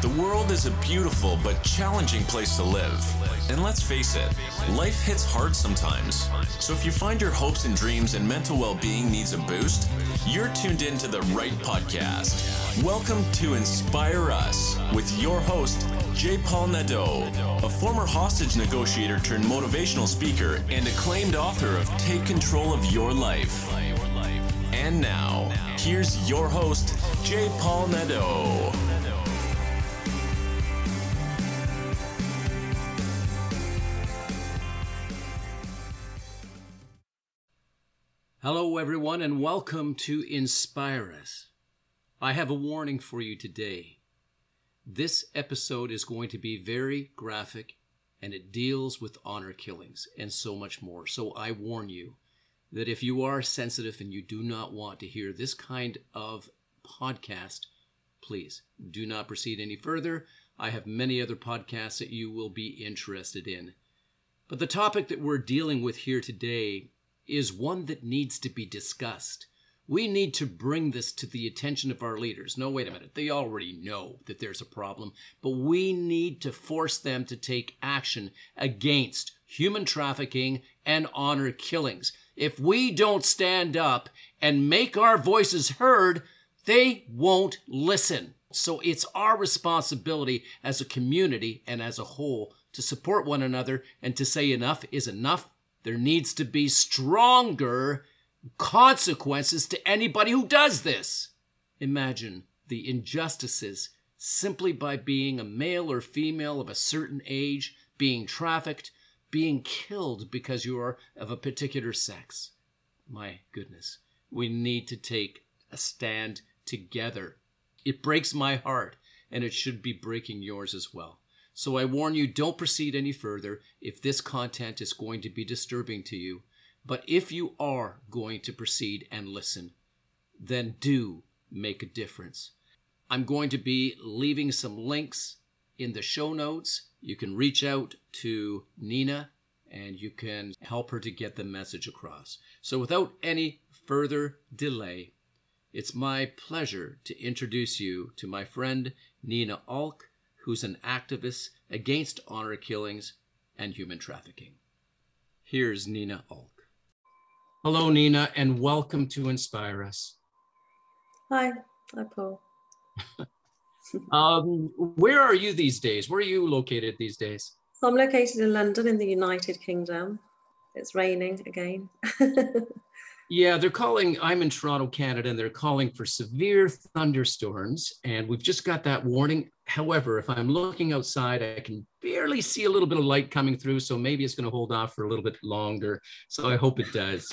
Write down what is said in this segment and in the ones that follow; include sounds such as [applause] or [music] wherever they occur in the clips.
The world is a beautiful but challenging place to live. And let's face it, life hits hard sometimes. So if you find your hopes and dreams and mental well being needs a boost, you're tuned in to the right podcast. Welcome to Inspire Us with your host, J. Paul Nadeau, a former hostage negotiator turned motivational speaker and acclaimed author of Take Control of Your Life. And now, here's your host, J. Paul Nadeau. Hello, everyone, and welcome to Inspire Us. I have a warning for you today. This episode is going to be very graphic and it deals with honor killings and so much more. So I warn you that if you are sensitive and you do not want to hear this kind of podcast, please do not proceed any further. I have many other podcasts that you will be interested in. But the topic that we're dealing with here today is one that needs to be discussed. We need to bring this to the attention of our leaders. No, wait a minute. They already know that there's a problem, but we need to force them to take action against human trafficking and honor killings. If we don't stand up and make our voices heard, they won't listen. So it's our responsibility as a community and as a whole to support one another and to say enough is enough there needs to be stronger consequences to anybody who does this. Imagine the injustices simply by being a male or female of a certain age, being trafficked, being killed because you are of a particular sex. My goodness, we need to take a stand together. It breaks my heart, and it should be breaking yours as well. So I warn you, don't proceed any further if this content is going to be disturbing to you. But if you are going to proceed and listen, then do make a difference. I'm going to be leaving some links in the show notes. You can reach out to Nina and you can help her to get the message across. So without any further delay, it's my pleasure to introduce you to my friend Nina Alk who's an activist against honor killings and human trafficking. Here's Nina Alk. Hello, Nina, and welcome to Inspire Us. Hi, hi, Paul. [laughs] um, where are you these days? Where are you located these days? So I'm located in London, in the United Kingdom. It's raining again. [laughs] Yeah, they're calling. I'm in Toronto, Canada, and they're calling for severe thunderstorms. And we've just got that warning. However, if I'm looking outside, I can barely see a little bit of light coming through. So maybe it's going to hold off for a little bit longer. So I hope it does.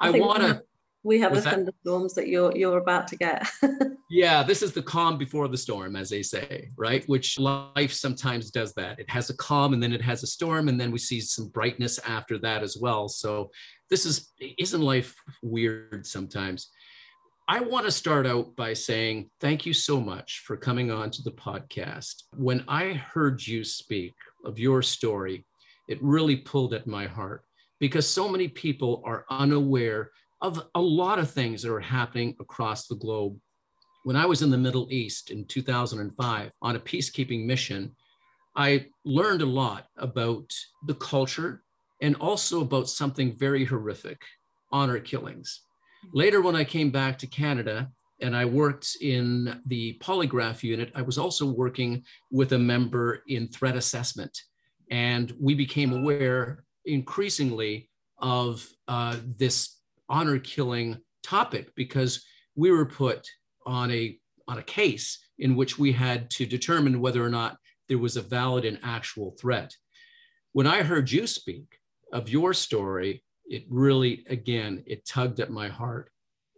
I, I want to. We have the thunderstorms that? that you're you're about to get. [laughs] yeah, this is the calm before the storm, as they say, right? Which life sometimes does that. It has a calm and then it has a storm, and then we see some brightness after that as well. So this is isn't life weird sometimes i want to start out by saying thank you so much for coming on to the podcast when i heard you speak of your story it really pulled at my heart because so many people are unaware of a lot of things that are happening across the globe when i was in the middle east in 2005 on a peacekeeping mission i learned a lot about the culture and also about something very horrific honor killings. Later, when I came back to Canada and I worked in the polygraph unit, I was also working with a member in threat assessment. And we became aware increasingly of uh, this honor killing topic because we were put on a, on a case in which we had to determine whether or not there was a valid and actual threat. When I heard you speak, of your story, it really, again, it tugged at my heart.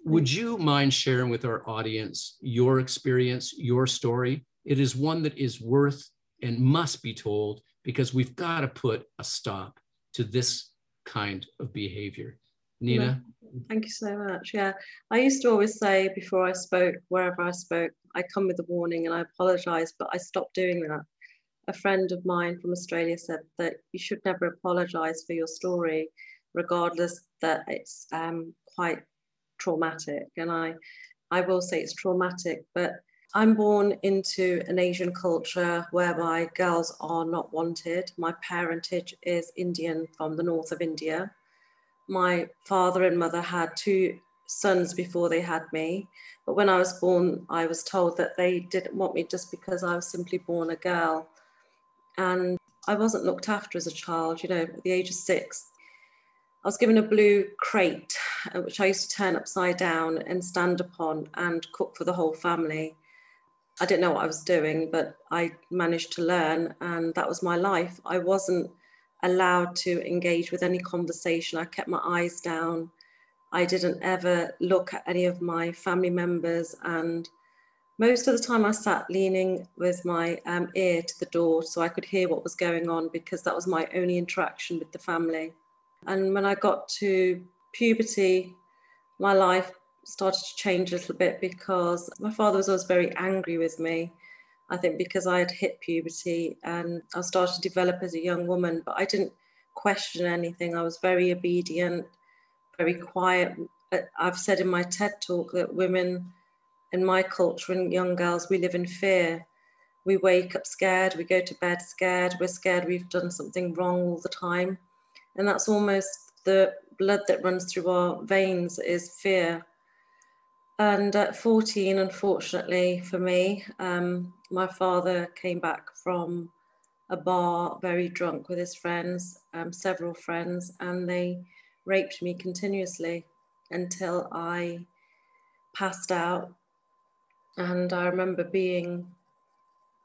Would mm. you mind sharing with our audience your experience, your story? It is one that is worth and must be told because we've got to put a stop to this kind of behavior. Nina? Thank you so much. Yeah, I used to always say before I spoke, wherever I spoke, I come with a warning and I apologize, but I stopped doing that a friend of mine from Australia said that you should never apologize for your story, regardless that it's um, quite traumatic. And I, I will say it's traumatic, but I'm born into an Asian culture whereby girls are not wanted. My parentage is Indian from the north of India. My father and mother had two sons before they had me. But when I was born, I was told that they didn't want me just because I was simply born a girl. And I wasn't looked after as a child, you know, at the age of six. I was given a blue crate, uh, which I used to turn upside down and stand upon and cook for the whole family. I didn't know what I was doing, but I managed to learn, and that was my life. I wasn't allowed to engage with any conversation. I kept my eyes down. I didn't ever look at any of my family members, and most of the time I sat leaning with my um, ear to the door so I could hear what was going on because that was my only interaction with the family. And when I got to puberty, my life started to change a little bit because my father was always very angry with me. I think because I had hit puberty and I started to develop as a young woman, but I didn't question anything. I was very obedient, very quiet. I've said in my TED talk that women in my culture and young girls, we live in fear. We wake up scared, we go to bed scared, we're scared we've done something wrong all the time. And that's almost the blood that runs through our veins is fear. And at 14, unfortunately for me, um, my father came back from a bar very drunk with his friends, um, several friends, and they raped me continuously until I passed out. And I remember being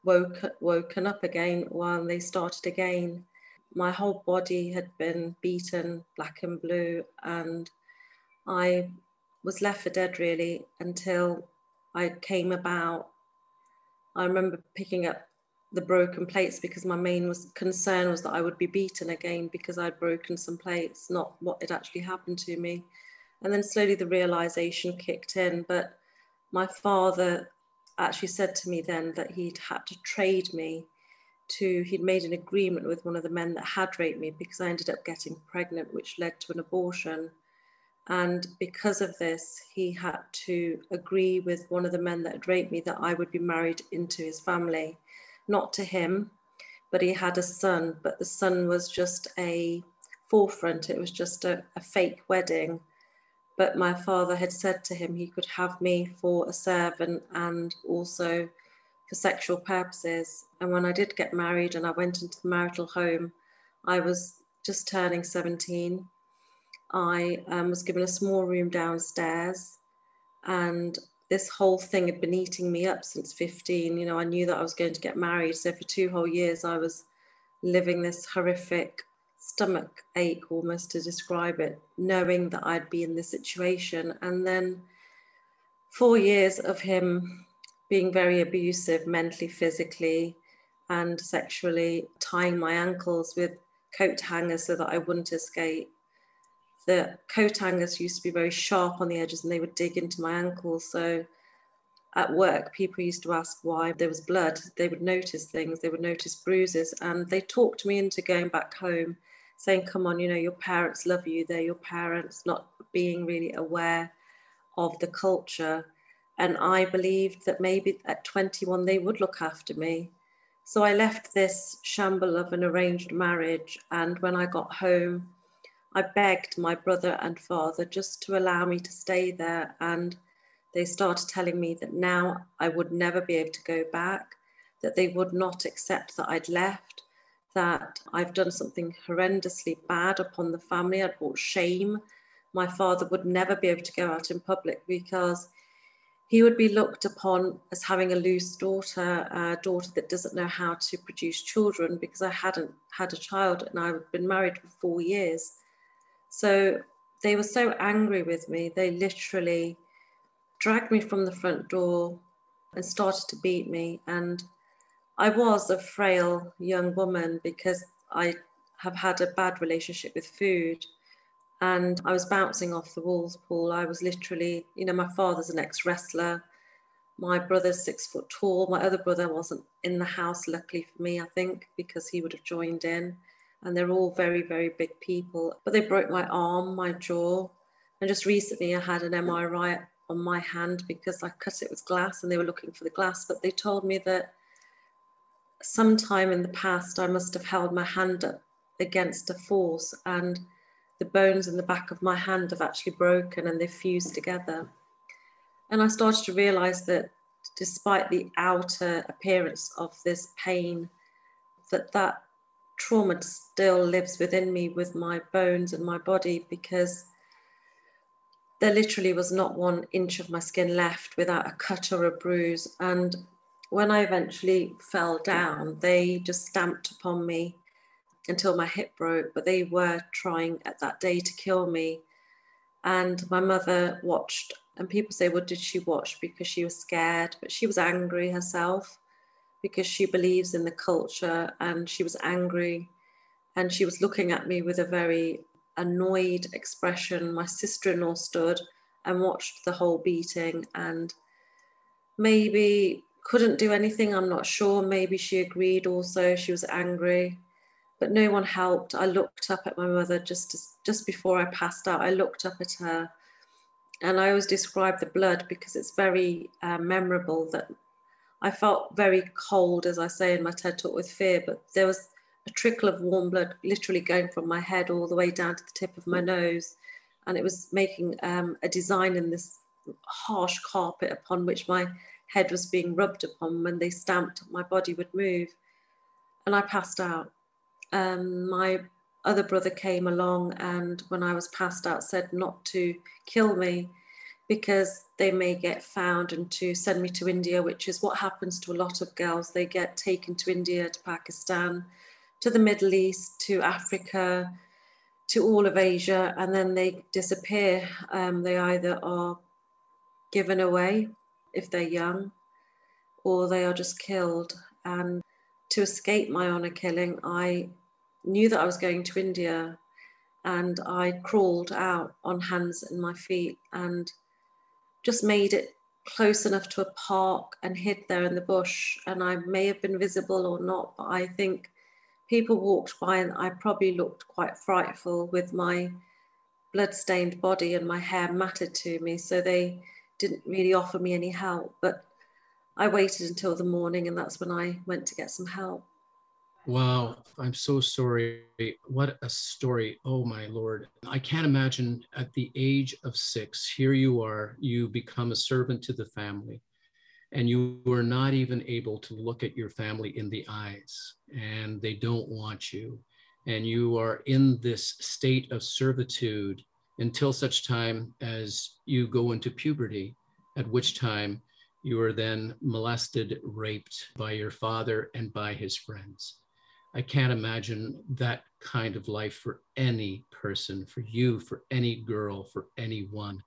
woke, woken up again while they started again. My whole body had been beaten black and blue, and I was left for dead really until I came about. I remember picking up the broken plates because my main was concern was that I would be beaten again because I'd broken some plates, not what had actually happened to me. And then slowly the realization kicked in. But my father actually said to me then that he'd had to trade me to, he'd made an agreement with one of the men that had raped me because I ended up getting pregnant, which led to an abortion. And because of this, he had to agree with one of the men that had raped me that I would be married into his family. Not to him, but he had a son, but the son was just a forefront, it was just a, a fake wedding. But my father had said to him he could have me for a servant and also for sexual purposes. And when I did get married and I went into the marital home, I was just turning 17 I um, was given a small room downstairs, and this whole thing had been eating me up since 15. You know, I knew that I was going to get married. So for two whole years, I was living this horrific stomach ache almost to describe it, knowing that I'd be in this situation. And then four years of him being very abusive mentally, physically, and sexually, tying my ankles with coat hangers so that I wouldn't escape the coat hangers used to be very sharp on the edges and they would dig into my ankles. So at work, people used to ask why there was blood. They would notice things, they would notice bruises, and they talked me into going back home, saying, Come on, you know, your parents love you, they're your parents, not being really aware of the culture. And I believed that maybe at 21 they would look after me. So I left this shamble of an arranged marriage. And when I got home, I begged my brother and father just to allow me to stay there. And they started telling me that now I would never be able to go back, that they would not accept that I'd left, that I've done something horrendously bad upon the family. I'd brought shame. My father would never be able to go out in public because he would be looked upon as having a loose daughter, a daughter that doesn't know how to produce children because I hadn't had a child and I'd been married for four years. So they were so angry with me, they literally dragged me from the front door and started to beat me. And I was a frail young woman because I have had a bad relationship with food. And I was bouncing off the walls, Paul. I was literally, you know, my father's an ex wrestler. My brother's six foot tall. My other brother wasn't in the house, luckily for me, I think, because he would have joined in and they're all very, very big people. But they broke my arm, my jaw. And just recently, I had an MRI on my hand because I cut it with glass and they were looking for the glass, but they told me that sometime in the past I must have held my hand up against a force and the bones in the back of my hand have actually broken and they've fused together. And I started to realize that despite the outer appearance of this pain, that that trauma still lives within me with my bones and my body because there literally was not one inch of my skin left without a cut or a bruise. And when I eventually fell down, they just stamped upon me until my hip broke, but they were trying at that day to kill me. And my mother watched, and people say, What did she watch? Because she was scared, but she was angry herself because she believes in the culture and she was angry and she was looking at me with a very annoyed expression. My sister in law stood and watched the whole beating and maybe couldn't do anything. I'm not sure. Maybe she agreed also. She was angry, but no one helped. I looked up at my mother just, just before I passed out. I looked up at her and I always describe the blood because it's very uh, memorable that I felt very cold, as I say in my TED talk, with fear, but there was a trickle of warm blood literally going from my head all the way down to the tip of my nose. And it was making um, a design in this harsh carpet upon which my head was being rubbed upon when they stamped, my body would move. And I passed out. Um, my other brother came along and when I was passed out said not to kill me because they may get found and to send me to India, which is what happens to a lot of girls. They get taken to India, to Pakistan, to the Middle East, to Africa, to all of Asia, and then they disappear. Um, they either are given away if they're young, or they are just killed. And to escape my honor killing, I knew that I was going to India and I crawled out on hands and my feet and just made it close enough to a park and hid there in the bush. And I may have been visible or not, but I think people walked by and I probably looked quite frightful with my blood-stained body and my hair matted to me. So they didn't really offer me any help. But I waited until the morning and that's when I went to get some help. Wow, I'm so sorry. What a story. Oh my Lord. I can't imagine at the age of six, here you are, you become a servant to the family, and you are not even able to look at your family in the eyes, and they don't want you. And you are in this state of servitude until such time as you go into puberty, at which time you are then molested, raped by your father and by his friends. I can't imagine that kind of life for any person, for you, for any girl, for anyone.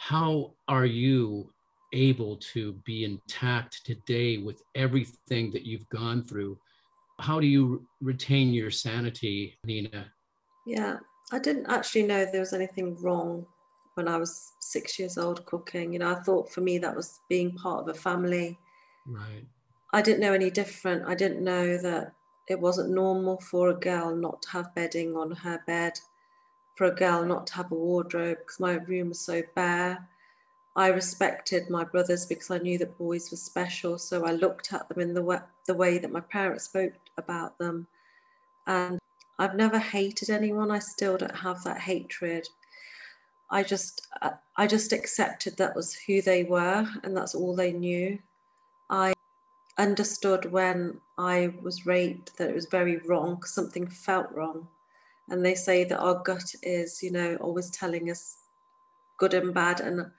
How are you able to be intact today with everything that you've gone through? How do you retain your sanity, Nina? Yeah, I didn't actually know there was anything wrong when I was six years old cooking. You know, I thought for me that was being part of a family. Right. I didn't know any different. I didn't know that it wasn't normal for a girl not to have bedding on her bed, for a girl not to have a wardrobe because my room was so bare. I respected my brothers because I knew that boys were special, so I looked at them in the way, the way that my parents spoke about them. And I've never hated anyone. I still don't have that hatred. I just I just accepted that was who they were and that's all they knew. Understood when I was raped that it was very wrong, something felt wrong. And they say that our gut is, you know, always telling us good and bad. And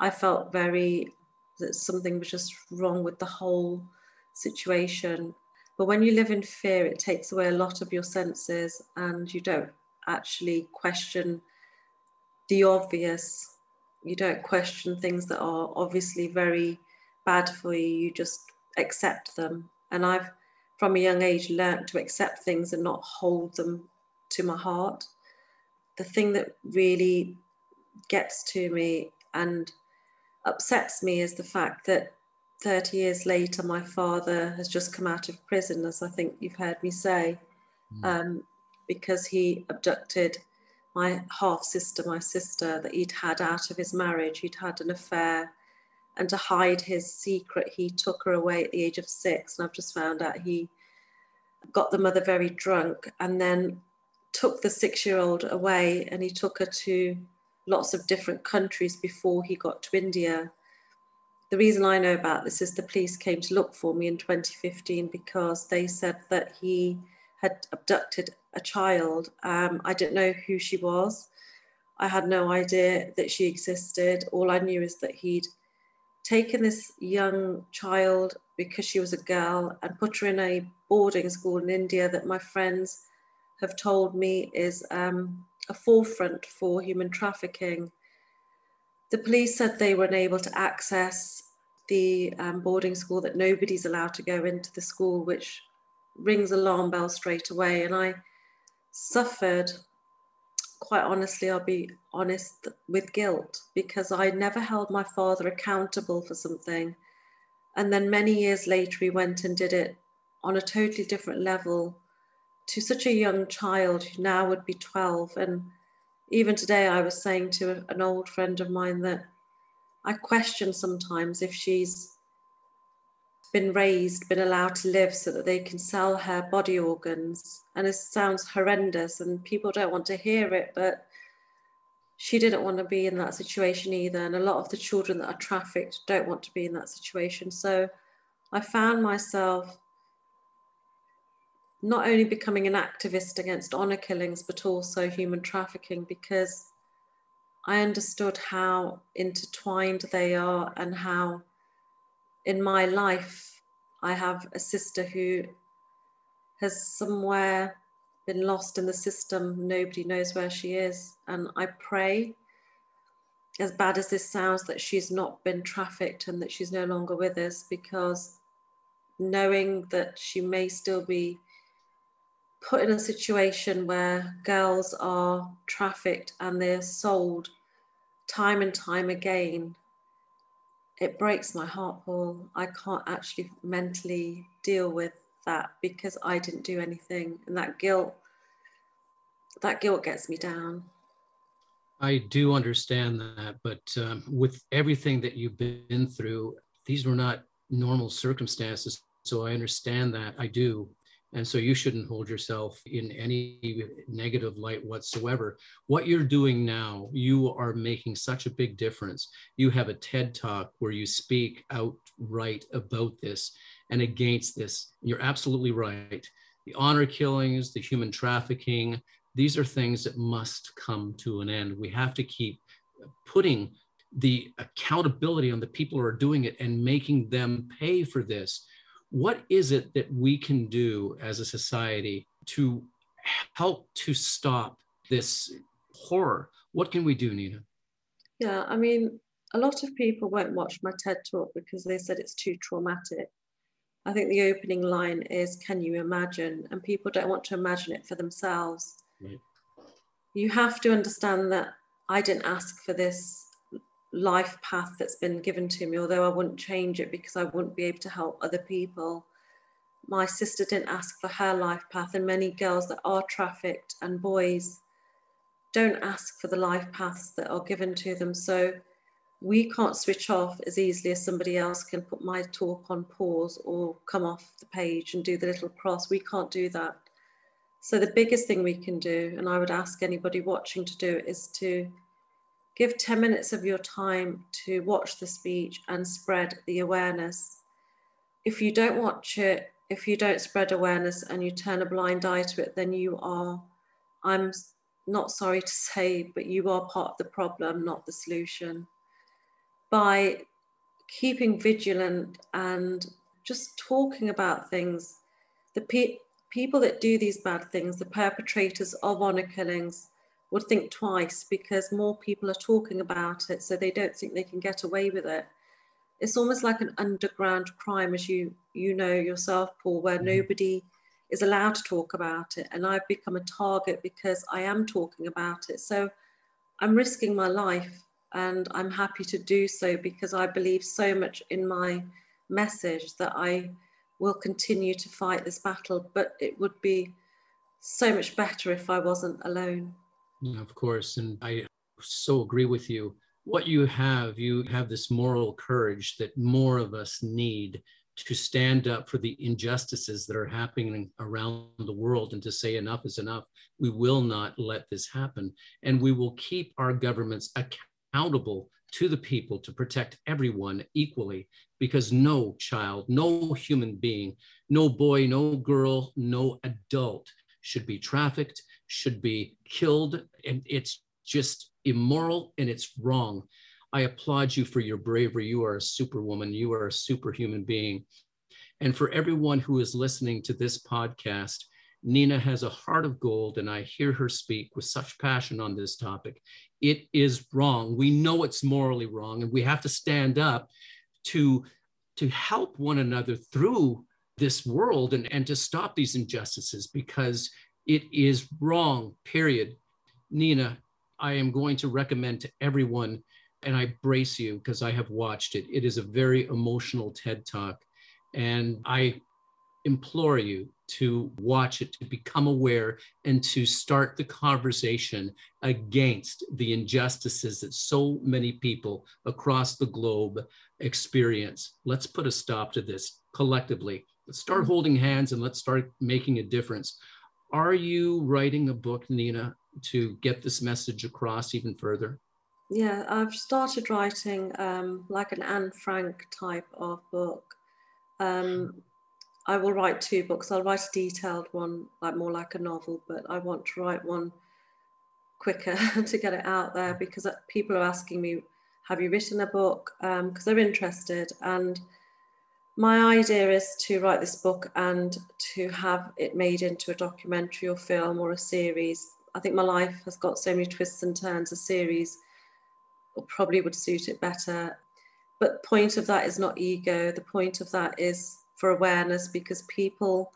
I felt very that something was just wrong with the whole situation. But when you live in fear, it takes away a lot of your senses and you don't actually question the obvious. You don't question things that are obviously very bad for you. You just accept them. And I've, from a young age, learned to accept things and not hold them to my heart. The thing that really gets to me and upsets me is the fact that 30 years later, my father has just come out of prison, as I think you've heard me say, mm. um, because he abducted my half sister, my sister, that he'd had out of his marriage. He'd had an affair. And to hide his secret, he took her away at the age of six. And I've just found out he got the mother very drunk and then took the six year old away and he took her to lots of different countries before he got to India. The reason I know about this is the police came to look for me in 2015 because they said that he had abducted a child. Um, I didn't know who she was. I had no idea that she existed. All I knew is that he'd taken this young child because she was a girl and put her in a boarding school in India that my friends have told me is um, a forefront for human trafficking. The police said they were unable to access the um, boarding school, that nobody's allowed to go into the school, which rings alarm bells straight away. And I suffered, quite honestly, I'll be honest, with guilt because I never held my father accountable for something. And then many years later, he went and did it on a totally different level to such a young child who now would be 12. And even today, I was saying to an old friend of mine that I question sometimes if she's been raised, been allowed to live so that they can sell her body organs. And it sounds horrendous and people don't want to hear it, but she didn't want to be in that situation either. And a lot of the children that are trafficked don't want to be in that situation. So I found myself not only becoming an activist against honor killings, but also human trafficking because I understood how intertwined they are and how in my life I have a sister who has somewhere been lost in the system. Nobody knows where she is. And I pray, as bad as this sounds, that she's not been trafficked and that she's no longer with us because knowing that she may still be put in a situation where girls are trafficked and they're sold time and time again, it breaks my heart, Paul. I can't actually mentally deal with that because I didn't do anything. And that guilt, that guilt gets me down. I do understand that, but um, with everything that you've been through, these were not normal circumstances. So I understand that. I do. And so you shouldn't hold yourself in any negative light whatsoever. What you're doing now, you are making such a big difference. You have a TED talk where you speak outright about this and against this. You're absolutely right. The honor killings, the human trafficking, these are things that must come to an end. We have to keep putting the accountability on the people who are doing it and making them pay for this what is it that we can do as a society to help to stop this horror? What can we do, Nina? Yeah, I mean, a lot of people won't watch my TED talk because they said it's too traumatic. I think the opening line is, Can you imagine? And people don't want to imagine it for themselves. Right. You have to understand that I didn't ask for this life path that's been given to me, although I wouldn't change it because I wouldn't be able to help other people. My sister didn't ask for her life path, and many girls that are trafficked and boys don't ask for the life paths that are given to them. So we can't switch off as easily as somebody else can put my talk on pause or come off the page and do the little cross. We can't do that. So the biggest thing we can do, and I would ask anybody watching to do is to Give 10 minutes of your time to watch the speech and spread the awareness. If you don't watch it, if you don't spread awareness and you turn a blind eye to it, then you are, I'm not sorry to [laughs] say, but you are part of the problem, not the solution. By keeping vigilant and just talking about things, the pe- people that do these bad things, the perpetrators of honor killings, would think twice because more people are talking about it, so they don't think they can get away with it. It's almost like an underground crime, as you you know yourself, Paul, where mm-hmm. nobody is allowed to talk about it, and I've become a target because I am talking about it. So I'm risking my life, and I'm happy to do so because I believe so much in my message that I will continue to fight this battle. But it would be so much better if I wasn't alone. Of course. And I so agree with you. What you have, you have this moral courage that more of us need to stand up for the injustices that are happening around the world and to say enough is enough. We will not let this happen. And we will keep our governments accountable to the people to protect everyone equally because no child, no human being, no boy, no girl, no adult should be trafficked, should be killed. And it's just immoral and it's wrong. I applaud you for your bravery. You are a superwoman. You are a superhuman being. And for everyone who is listening to this podcast, Nina has a heart of gold, and I hear her speak with such passion on this topic. It is wrong. We know it's morally wrong, and we have to stand up to, to help one another through this world and, and to stop these injustices because it is wrong, period. Nina, I am going to recommend to everyone and I brace you because I have watched it. It is a very emotional TED talk. And I implore you to watch it, to become aware, and to start the conversation against the injustices that so many people across the globe experience. Let's put a stop to this collectively. Let's start holding hands and let's start making a difference. Are you writing a book, Nina, to get this message across even further? Yeah, I've started writing um, like an Anne Frank type of book. Um, I will write two books. I'll write a detailed one, like more like a novel, but I want to write one quicker [laughs] to get it out there because uh, people are asking me, "Have you written a book?" Because um, they're interested. And my idea is to write this book and to have it made into a documentary or film or a series. I think my life has got so many twists and turns. A series probably would suit it better. But point of that is not ego. The point of that is for awareness because people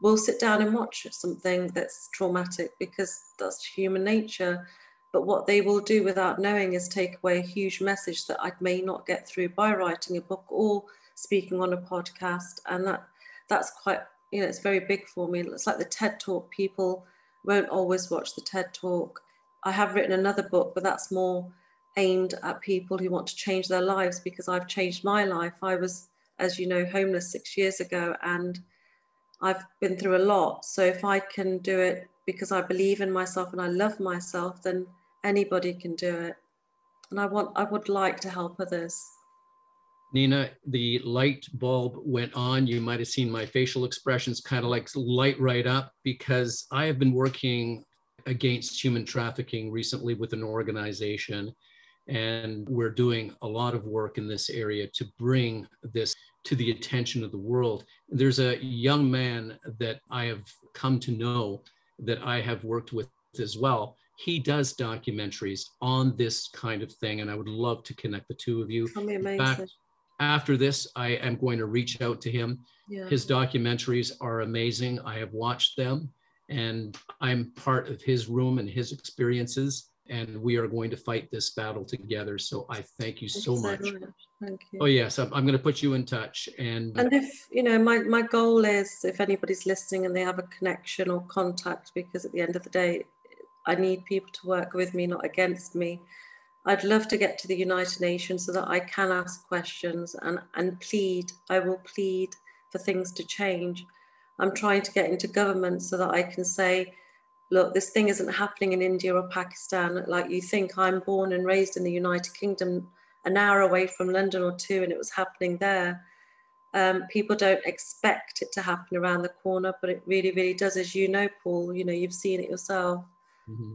will sit down and watch something that's traumatic because that's human nature. But what they will do without knowing is take away a huge message that I may not get through by writing a book or speaking on a podcast. And that that's quite, you know, it's very big for me. It's like the TED talk. People won't always watch the TED talk. I have written another book, but that's more aimed at people who want to change their lives because I've changed my life. I was, as you know, homeless six years ago and I've been through a lot. So if I can do it because I believe in myself and I love myself, then anybody can do it. And I want I would like to help others. Nina, the light bulb went on. You might have seen my facial expressions kind of like light right up because I have been working against human trafficking recently with an organization and we're doing a lot of work in this area to bring this to the attention of the world. There's a young man that I have come to know that I have worked with as well. He does documentaries on this kind of thing, and I would love to connect the two of you. Fact, after this, I am going to reach out to him. Yeah. His documentaries are amazing. I have watched them, and I'm part of his room and his experiences and we are going to fight this battle together. So I thank you so, so much. much. Thank you. Oh yes, I'm, I'm going to put you in touch. And and if you know, my my goal is if anybody's listening and they have a connection or contact, because at the end of the day, I need people to work with me, not against me. I'd love to get to the United Nations so that I can ask questions and and plead. I will plead for things to change. I'm trying to get into government so that I can say look, this thing isn't happening in India or Pakistan. Like you think I'm born and raised in the United Kingdom, an hour away from London or two, and it was happening there. Um, people don't expect it to happen around the corner, but it really, really does. As you know, Paul, you know, you've seen it yourself. Mm-hmm.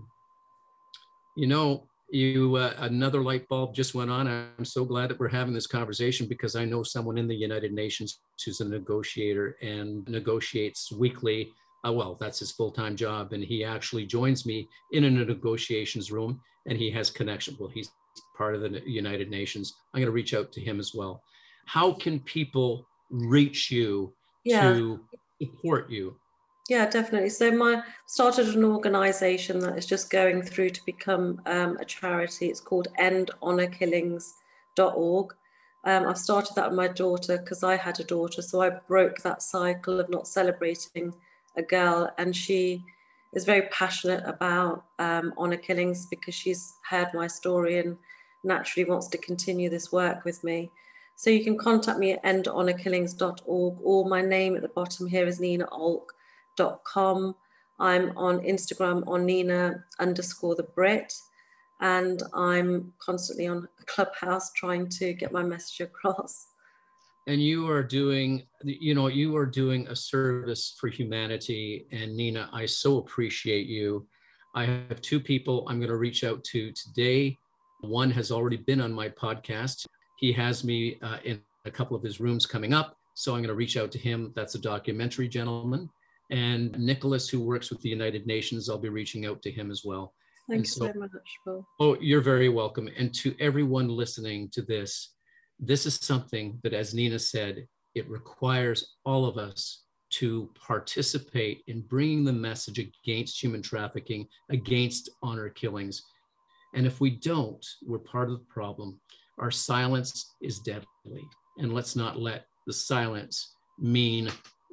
You know, you uh, another light bulb just went on. I'm so glad that we're having this conversation because I know someone in the United Nations who's a negotiator and negotiates weekly uh, well, that's his full-time job. And he actually joins me in a negotiations room and he has connection. Well, he's part of the United Nations. I'm going to reach out to him as well. How can people reach you yeah. to support you? Yeah, definitely. So my started an organization that is just going through to become um, a charity. It's called endhonorkillings.org. Um, I've started that with my daughter because I had a daughter, so I broke that cycle of not celebrating a girl and she is very passionate about um, honor killings because she's heard my story and naturally wants to continue this work with me. So you can contact me at endhonorkillings.org or my name at the bottom here is ninaulk.com. I'm on Instagram on Nina underscore the Brit and I'm constantly on Clubhouse trying to get my message across. And you are doing, you know, you are doing a service for humanity. And Nina, I so appreciate you. I have two people I'm going to reach out to today. One has already been on my podcast. He has me uh, in a couple of his rooms coming up. So I'm going to reach out to him. That's a documentary gentleman. And Nicholas, who works with the United Nations, I'll be reaching out to him as well. Thanks so, very much. Oh, you're very welcome. And to everyone listening to this, this is something that, as Nina said, it requires all of us to participate in bringing the message against human trafficking, against honor killings. And if we don't, we're part of the problem. Our silence is deadly. And let's not let the silence mean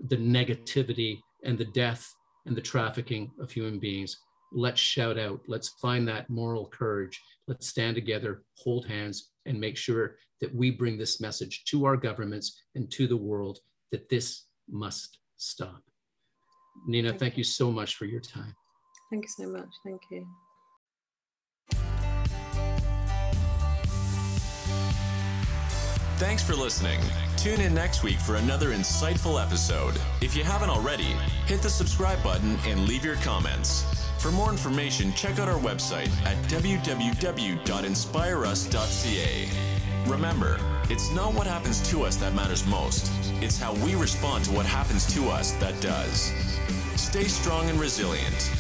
the negativity and the death and the trafficking of human beings let's shout out, let's find that moral courage, let's stand together, hold hands, and make sure that we bring this message to our governments and to the world that this must stop. Nina, thank, thank you. you so much for your time. Thank you so much. Thank you. Thanks for listening. Tune in next week for another insightful episode. If you haven't already, hit the subscribe button and leave your comments. For more information, check out our website at www.inspireus.ca. Remember, it's not what happens to us that matters most, it's how we respond to what happens to us that does. Stay strong and resilient